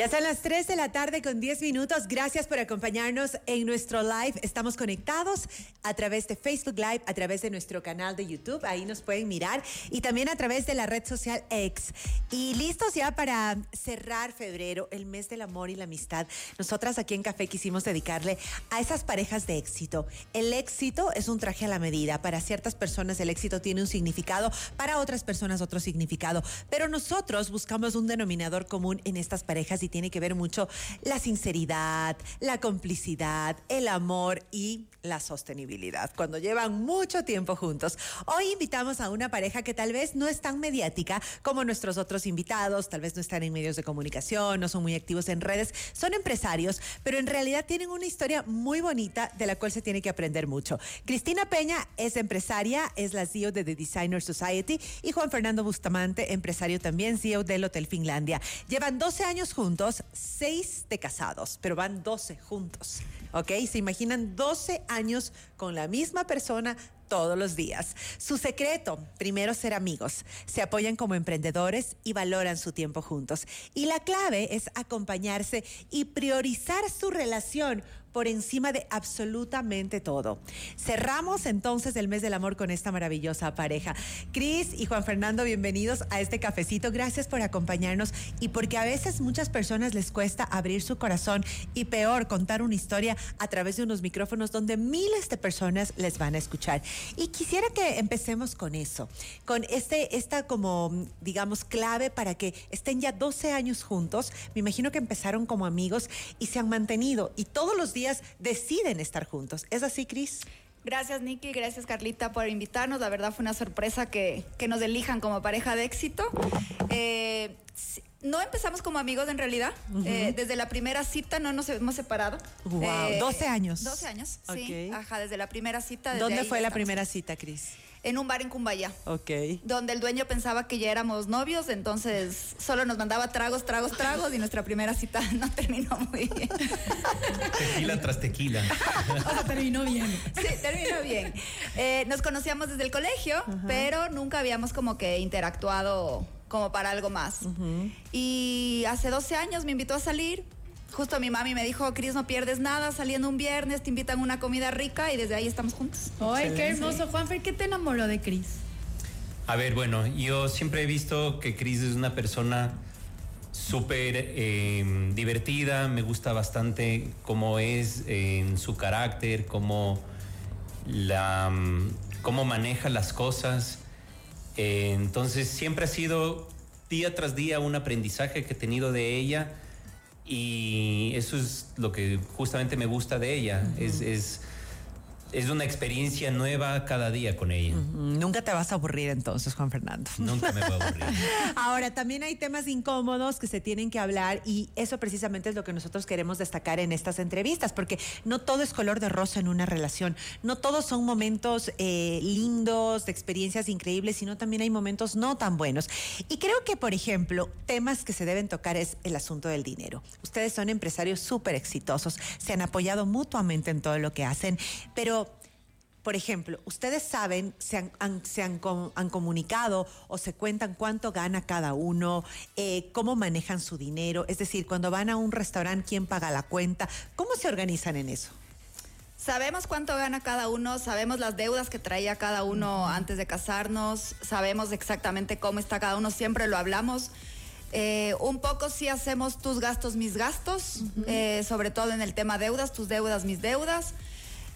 Ya son las 3 de la tarde con 10 minutos. Gracias por acompañarnos en nuestro live. Estamos conectados a través de Facebook Live, a través de nuestro canal de YouTube. Ahí nos pueden mirar. Y también a través de la red social X. Y listos ya para cerrar febrero, el mes del amor y la amistad. Nosotras aquí en Café quisimos dedicarle a esas parejas de éxito. El éxito es un traje a la medida. Para ciertas personas el éxito tiene un significado, para otras personas otro significado. Pero nosotros buscamos un denominador común en estas parejas y tiene que ver mucho la sinceridad, la complicidad, el amor y la sostenibilidad, cuando llevan mucho tiempo juntos. Hoy invitamos a una pareja que tal vez no es tan mediática como nuestros otros invitados, tal vez no están en medios de comunicación, no son muy activos en redes, son empresarios, pero en realidad tienen una historia muy bonita de la cual se tiene que aprender mucho. Cristina Peña es empresaria, es la CEO de The Designer Society y Juan Fernando Bustamante, empresario también, CEO del Hotel Finlandia. Llevan 12 años juntos juntos, seis de casados, pero van 12 juntos. ¿Ok? Se imaginan 12 años con la misma persona todos los días. Su secreto, primero ser amigos, se apoyan como emprendedores y valoran su tiempo juntos. Y la clave es acompañarse y priorizar su relación por encima de absolutamente todo. Cerramos entonces el mes del amor con esta maravillosa pareja. Cris y Juan Fernando, bienvenidos a este cafecito. Gracias por acompañarnos y porque a veces muchas personas les cuesta abrir su corazón y peor contar una historia a través de unos micrófonos donde miles de personas les van a escuchar. Y quisiera que empecemos con eso, con este, esta como, digamos, clave para que estén ya 12 años juntos. Me imagino que empezaron como amigos y se han mantenido y todos los días deciden estar juntos. ¿Es así, Cris? Gracias, Nicky. Gracias, Carlita, por invitarnos. La verdad fue una sorpresa que, que nos elijan como pareja de éxito. Eh, no empezamos como amigos en realidad. Eh, desde la primera cita no nos hemos separado. Wow, 12 años. 12 años, sí. Ajá, desde la primera cita. ¿Dónde fue la primera cita, Cris? En un bar en Cumbaya. Ok. Donde el dueño pensaba que ya éramos novios, entonces solo nos mandaba tragos, tragos, tragos y nuestra primera cita no terminó muy bien. Tequila tras tequila. o sea, terminó bien. Sí, terminó bien. Eh, nos conocíamos desde el colegio, pero nunca habíamos como que interactuado como para algo más. Y hace 12 años me invitó a salir justo mi mami me dijo, Cris, no pierdes nada, saliendo un viernes, te invitan a una comida rica y desde ahí estamos juntos. Ay, qué hermoso, Juanfer, ¿qué te enamoró de Cris? A ver, bueno, yo siempre he visto que Cris es una persona súper eh, divertida, me gusta bastante cómo es en su carácter, cómo, la, cómo maneja las cosas. Eh, entonces siempre ha sido día tras día un aprendizaje que he tenido de ella y eso es lo que justamente me gusta de ella. es, es es una experiencia nueva cada día con ella. Nunca te vas a aburrir entonces, Juan Fernando. Nunca me voy a aburrir. Ahora, también hay temas incómodos que se tienen que hablar y eso precisamente es lo que nosotros queremos destacar en estas entrevistas, porque no todo es color de rosa en una relación, no todos son momentos eh, lindos, de experiencias increíbles, sino también hay momentos no tan buenos. Y creo que, por ejemplo, temas que se deben tocar es el asunto del dinero. Ustedes son empresarios súper exitosos, se han apoyado mutuamente en todo lo que hacen, pero por ejemplo, ustedes saben, se han, se han, comunicado o se cuentan cuánto gana cada uno, eh, cómo manejan su dinero, es decir, cuando van a un restaurante, quién paga la cuenta, ¿cómo se organizan en eso? Sabemos cuánto gana cada uno, sabemos las deudas que traía cada uno antes de casarnos, sabemos exactamente cómo está cada uno, siempre lo hablamos. Eh, un poco sí hacemos tus gastos, mis gastos, eh, sobre todo en el tema deudas, tus deudas, mis deudas.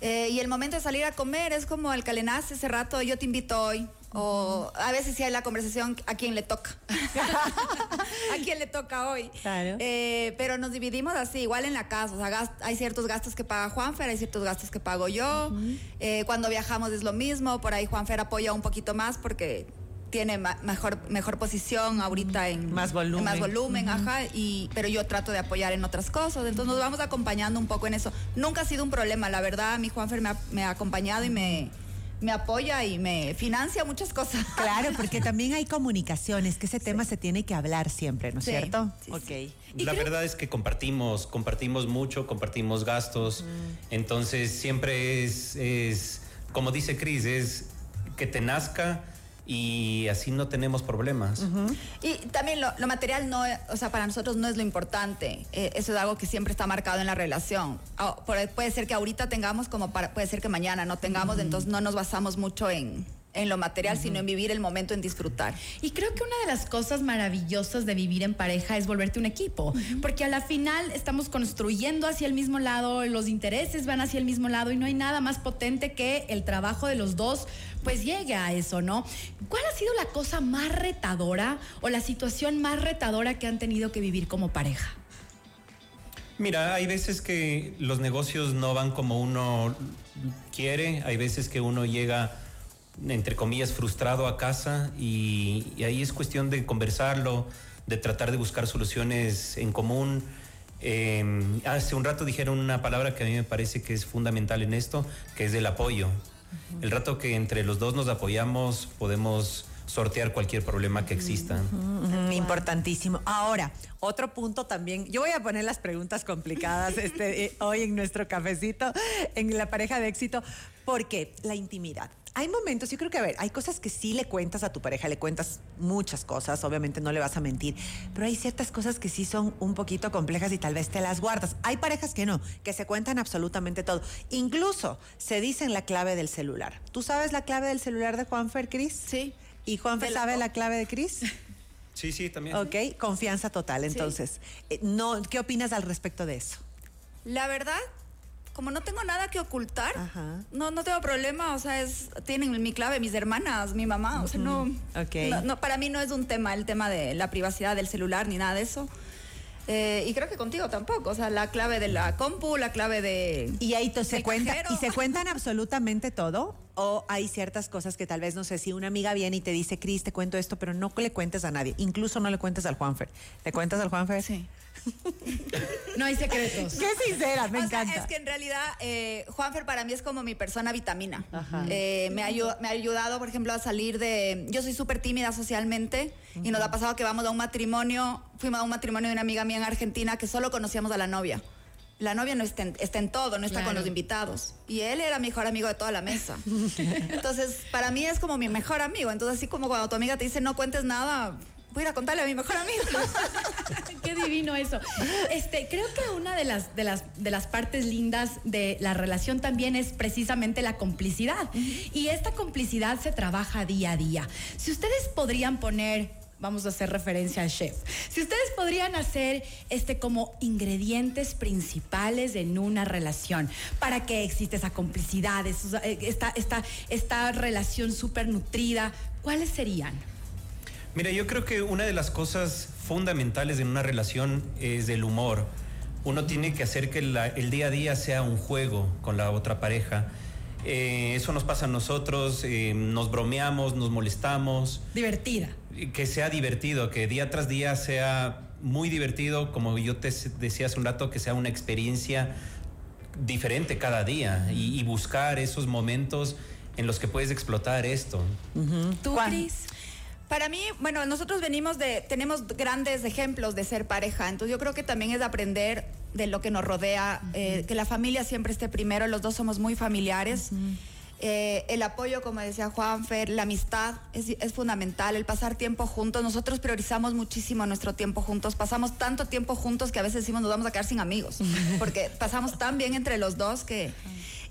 Eh, y el momento de salir a comer es como el calenazo ese rato, yo te invito hoy. O a veces sí hay la conversación a quién le toca. a quién le toca hoy. Claro. Eh, pero nos dividimos así, igual en la casa. O sea, hay ciertos gastos que paga Juanfer, hay ciertos gastos que pago yo. Eh, cuando viajamos es lo mismo. Por ahí Juanfer apoya un poquito más porque tiene mejor, mejor posición ahorita en más volumen. más volumen, ajá, y, pero yo trato de apoyar en otras cosas. Entonces nos vamos acompañando un poco en eso. Nunca ha sido un problema, la verdad, mi Juanfer me ha, me ha acompañado y me, me apoya y me financia muchas cosas. Claro, porque también hay comunicaciones, que ese tema se tiene que hablar siempre, ¿no es cierto? Sí, ok. La verdad es que compartimos, compartimos mucho, compartimos gastos, entonces siempre es, es, como dice Cris, es que te nazca y así no tenemos problemas. Y también lo, lo, material no, o sea, para nosotros no es lo importante. Eh, eso es algo que siempre está marcado en la relación. Oh, puede ser que ahorita tengamos como para, puede ser que mañana no tengamos, entonces no nos basamos mucho en, en lo material, sino en vivir el momento, en disfrutar. Y creo que una de las cosas maravillosas de vivir en pareja es volverte un equipo, porque a la final estamos construyendo hacia el mismo lado, los intereses van hacia el mismo lado y no hay nada más potente que el trabajo de los dos pues llegue a eso, ¿no? ¿Cuál ha sido la cosa más retadora o la situación más retadora que han tenido que vivir como pareja? Mira, hay veces que los negocios no van como uno quiere, hay veces que uno llega entre comillas, frustrado a casa y, ahí es cuestión de conversarlo, de tratar de buscar soluciones en común. Em, hace un rato dijeron una palabra que a mí me parece que es fundamental en esto, que es el apoyo. El rato que entre los dos nos apoyamos, podemos sortear cualquier problema que exista. Importantísimo. Ahora, otro punto también, yo voy a poner las preguntas complicadas este, eh, hoy en nuestro cafecito, en la pareja de éxito, porque la intimidad hay momentos, yo creo que, a ver, hay cosas que sí le cuentas a tu pareja, le cuentas muchas cosas, obviamente no le vas a mentir, pero hay ciertas cosas que sí son un poquito complejas y tal vez te las guardas. Hay parejas que no, que se cuentan absolutamente todo. Incluso se dicen la clave del celular. ¿Tú sabes la clave del celular de Juanfer, Cris? Sí. ¿Y Juanfer sabe la clave de Cris? Sí, sí, también. Ok, confianza total. Entonces, eh, no, ¿qué opinas al respecto de eso? La verdad, como no tengo nada que ocultar, no, no tengo problema, o sea, es, tienen mi clave, mis hermanas, mi mamá, o sea, no, no, para mí no es un tema el tema de la privacidad del celular ni nada de eso. Eh, y creo que contigo tampoco, o sea, la clave de la compu, la clave de... Y ahí se cuenta, y se cuentan absolutamente todo, o hay ciertas cosas que tal vez, no sé, si una amiga viene y te dice, Cris, te cuento esto, pero no le cuentes a nadie, incluso no le cuentes al Juanfer. ¿Le cuentas al Juanfer? Sí. No hay secretos. Qué sincera, me encanta. es que en realidad eh, Juanfer para mí es como mi persona vitamina. Eh, me, ha, me ha ayudado, por ejemplo, a salir de... Yo soy súper tímida socialmente y nos ha pasado que vamos a un matrimonio, fuimos a un matrimonio de una amiga mía en Argentina que solo conocíamos a la novia. La novia no está en, está en todo, no está con los invitados. Y él era mi mejor amigo de toda la mesa. Entonces, para mí es como mi mejor amigo. Entonces, así como cuando tu amiga te dice no cuentes nada, voy a ir a contarle a mi mejor amigo. Qué divino eso. Este, creo que una de las, de las, de las partes lindas de la relación también es precisamente la complicidad. Y esta complicidad se trabaja día a día. Si ustedes podrían poner vamos a hacer referencia al chef. Si ustedes podrían hacer este como ingredientes principales en una relación para que exista esa complicidad, eh, esta, esta, esta relación súper nutrida, ¿cuáles serían? Mira, yo creo que una de las cosas fundamentales en una relación es el humor. Uno tiene que hacer que el día a día sea un juego con la otra pareja. Eh, eso nos pasa a nosotros, eh, nos bromeamos, nos molestamos. Divertida. Que sea divertido, que día tras día sea muy divertido, como yo te decía hace un rato, que sea una experiencia diferente cada día y, buscar esos momentos en los que puedes explotar esto. ¿Tú, Cris? Para mí, bueno, nosotros venimos de, tenemos grandes ejemplos de ser pareja, entonces yo creo que también es aprender de lo que nos rodea, eh, que la familia siempre esté primero, los dos somos muy familiares. Eh, el apoyo, como decía Juanfer, la amistad es, es, fundamental, el pasar tiempo juntos. Nosotros priorizamos muchísimo nuestro tiempo juntos. Pasamos tanto tiempo juntos que a veces decimos nos vamos a quedar sin amigos, porque pasamos tan bien entre los dos que...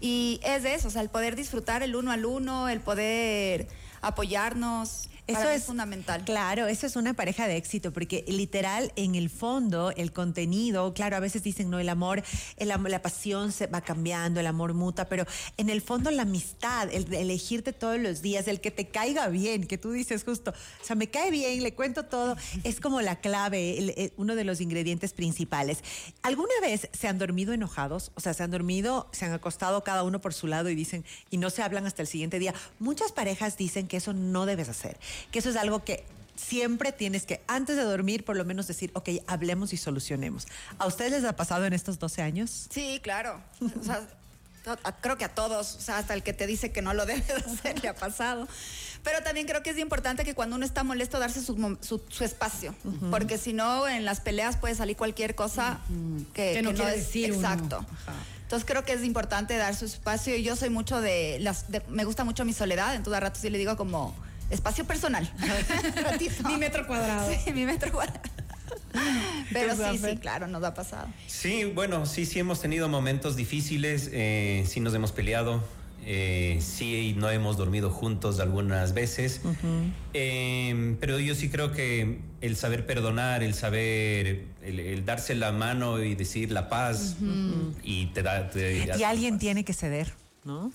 Y es eso, o sea, el poder disfrutar el uno al uno, el poder apoyarnos. Eso es fundamental. Claro, eso es una pareja de éxito, porque literal, en el fondo, el contenido, claro, a veces dicen, no, el amor, el, la pasión se va cambiando, el amor muta, pero en el fondo la amistad, el elegirte todos los días, el que te caiga bien, que tú dices justo, o sea, me cae bien, le cuento todo, es como la clave, uno de los ingredientes principales. ¿Alguna vez se han dormido enojados? O sea, se han dormido, se han acostado cada uno por su lado y dicen, y no se hablan hasta el siguiente día. Muchas parejas dicen que eso no debes hacer que eso es algo que siempre tienes que, antes de dormir, por lo menos decir, ok, hablemos y solucionemos. ¿A ustedes les ha pasado en estos 12 años? Sí, claro. O sea, creo que a todos, o sea, hasta el que te dice que no lo debe hacer le ha pasado. Pero también creo que es importante que cuando uno está molesto darse su, su, espacio, porque si no en las peleas puede salir cualquier cosa que, no, quiere decir exacto. Entonces creo que es importante dar su espacio y yo soy mucho de las me gusta mucho mi soledad, entonces a rato sí le digo como espacio personal. mi metro cuadrado. Sí, mi metro cuadrado. Pero sí, sí, claro, nos ha pasado. Sí, bueno, sí, sí hemos tenido momentos difíciles, eh, sí nos hemos peleado, eh, sí no hemos dormido juntos algunas veces, eh, pero yo sí creo que el saber perdonar, el saber, el, darse la mano y decir la paz y te da... y alguien tiene que ceder.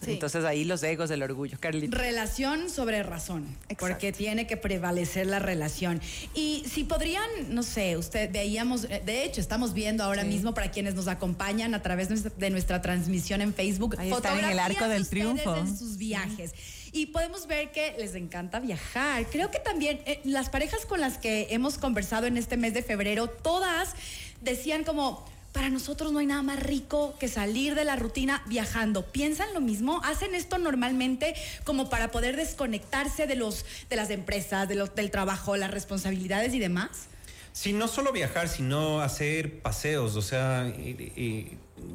Entonces ahí los egos del orgullo, Carlita. Relación sobre razón, porque tiene que prevalecer la relación. Y si podrían, no sé, usted veíamos, eh, de hecho estamos viendo ahora mismo para quienes nos acompañan a través de nuestra, transmisión en Facebook, ahí en el arco del triunfo. En sus viajes. Y podemos ver que les encanta viajar. Creo que también eh, las parejas con las que hemos conversado en este mes de febrero, todas decían como para nosotros no hay nada más rico que salir de la rutina viajando. ¿Piensan lo mismo? ¿Hacen esto normalmente como para poder desconectarse de, los, de las empresas, de del trabajo, las responsabilidades y demás? Sí, no solo viajar, sino hacer paseos, o sea,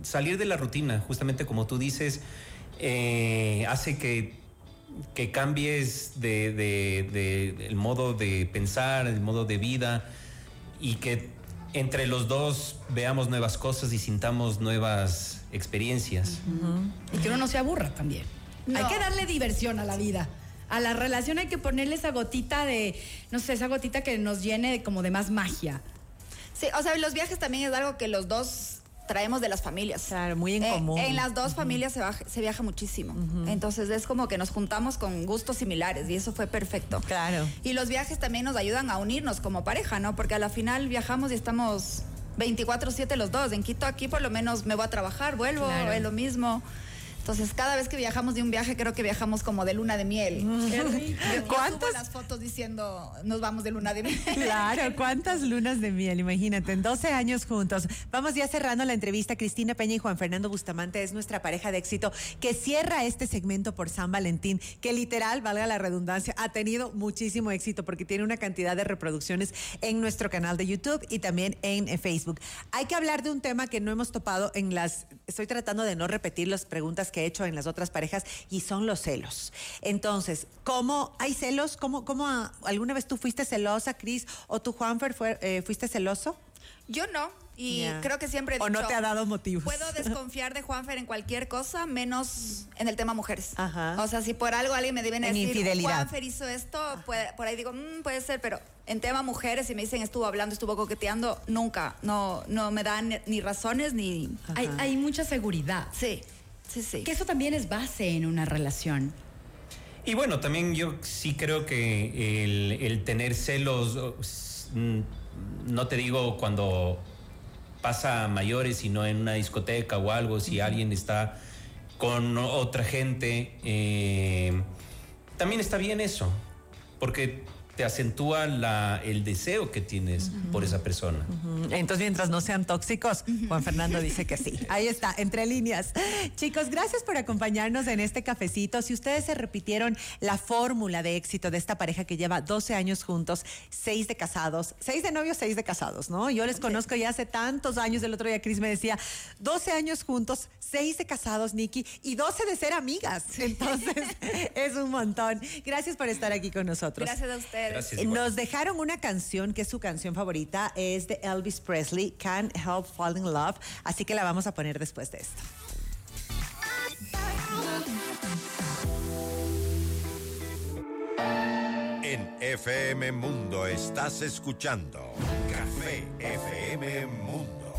salir de la rutina, justamente como tú dices, eh, hace que, que cambies de, de, el modo de pensar, el modo de vida y que entre los dos veamos nuevas cosas y sintamos nuevas experiencias. Y que uno no se aburra también. Hay que darle diversión a la vida. A la relación hay que ponerle esa gotita de, no sé, esa gotita que nos llene como de más magia. Sí, o sea, los viajes también es algo que los dos traemos de las familias. Claro, muy en eh, común. En las dos familias se, viaja muchísimo. Entonces es como que nos juntamos con gustos similares y eso fue perfecto. Claro. Y los viajes también nos ayudan a unirnos como pareja, ¿no? Porque a la final viajamos y estamos 24/7 los dos. En Quito aquí por lo menos me voy a trabajar, vuelvo, es lo mismo. Entonces, cada vez que viajamos de un viaje, creo que viajamos como de luna de miel. ¿Cuántas? las fotos diciendo, nos vamos de luna de miel. Claro, ¿cuántas lunas de miel? Imagínate, en 12 años juntos. Vamos ya cerrando la entrevista. Cristina Peña y Juan Fernando Bustamante es nuestra pareja de éxito que cierra este segmento por San Valentín, que literal, valga la redundancia, ha tenido muchísimo éxito porque tiene una cantidad de reproducciones en nuestro canal de YouTube y también en Facebook. Hay que hablar de un tema que no hemos topado en las... Estoy tratando de no repetir las preguntas que he hecho en las otras parejas y son los celos. Entonces, ¿cómo hay celos? ¿Cómo, cómo alguna vez tú fuiste celosa, Cris? ¿O tú, Juanfer, fue, eh, fuiste celoso? Yo no, y creo que siempre he dicho, O no te ha dado motivos. Puedo desconfiar de Juanfer en cualquier cosa, menos en el tema mujeres. Ajá. O sea, si por algo alguien me debe decir, infidelidad. Juanfer hizo esto, por ahí digo, mm, puede ser, pero en tema mujeres, si me dicen estuvo hablando, estuvo coqueteando, nunca, no, no me dan ni razones ni... Hay, hay mucha seguridad. Sí. Sí, sí. Que eso también es base en una relación. Y bueno, también yo sí creo que el, tener celos, mm, no te digo cuando pasa a mayores, sino en una discoteca o algo, si alguien está con otra gente, eh, también está bien eso, porque te acentúa la, el deseo que tienes por esa persona. Entonces, mientras no sean tóxicos, Juan Fernando dice que sí. Ahí está, entre líneas. Chicos, gracias por acompañarnos en este cafecito. Si ustedes se repitieron la fórmula de éxito de esta pareja que lleva 12 años juntos, 6 de casados, 6 de novios, 6 de casados, ¿no? Yo les conozco ya hace tantos años. El otro día Cris me decía, 12 años juntos, 6 de casados, Nikki, y 12 de ser amigas. Entonces, es un montón. Gracias por estar aquí con nosotros. Gracias a ustedes. Nos dejaron una canción que es su canción favorita, es de Elvis Presley, Can't Help Falling in Love, así que la vamos a poner después de esto. En FM Mundo estás escuchando Café FM Mundo.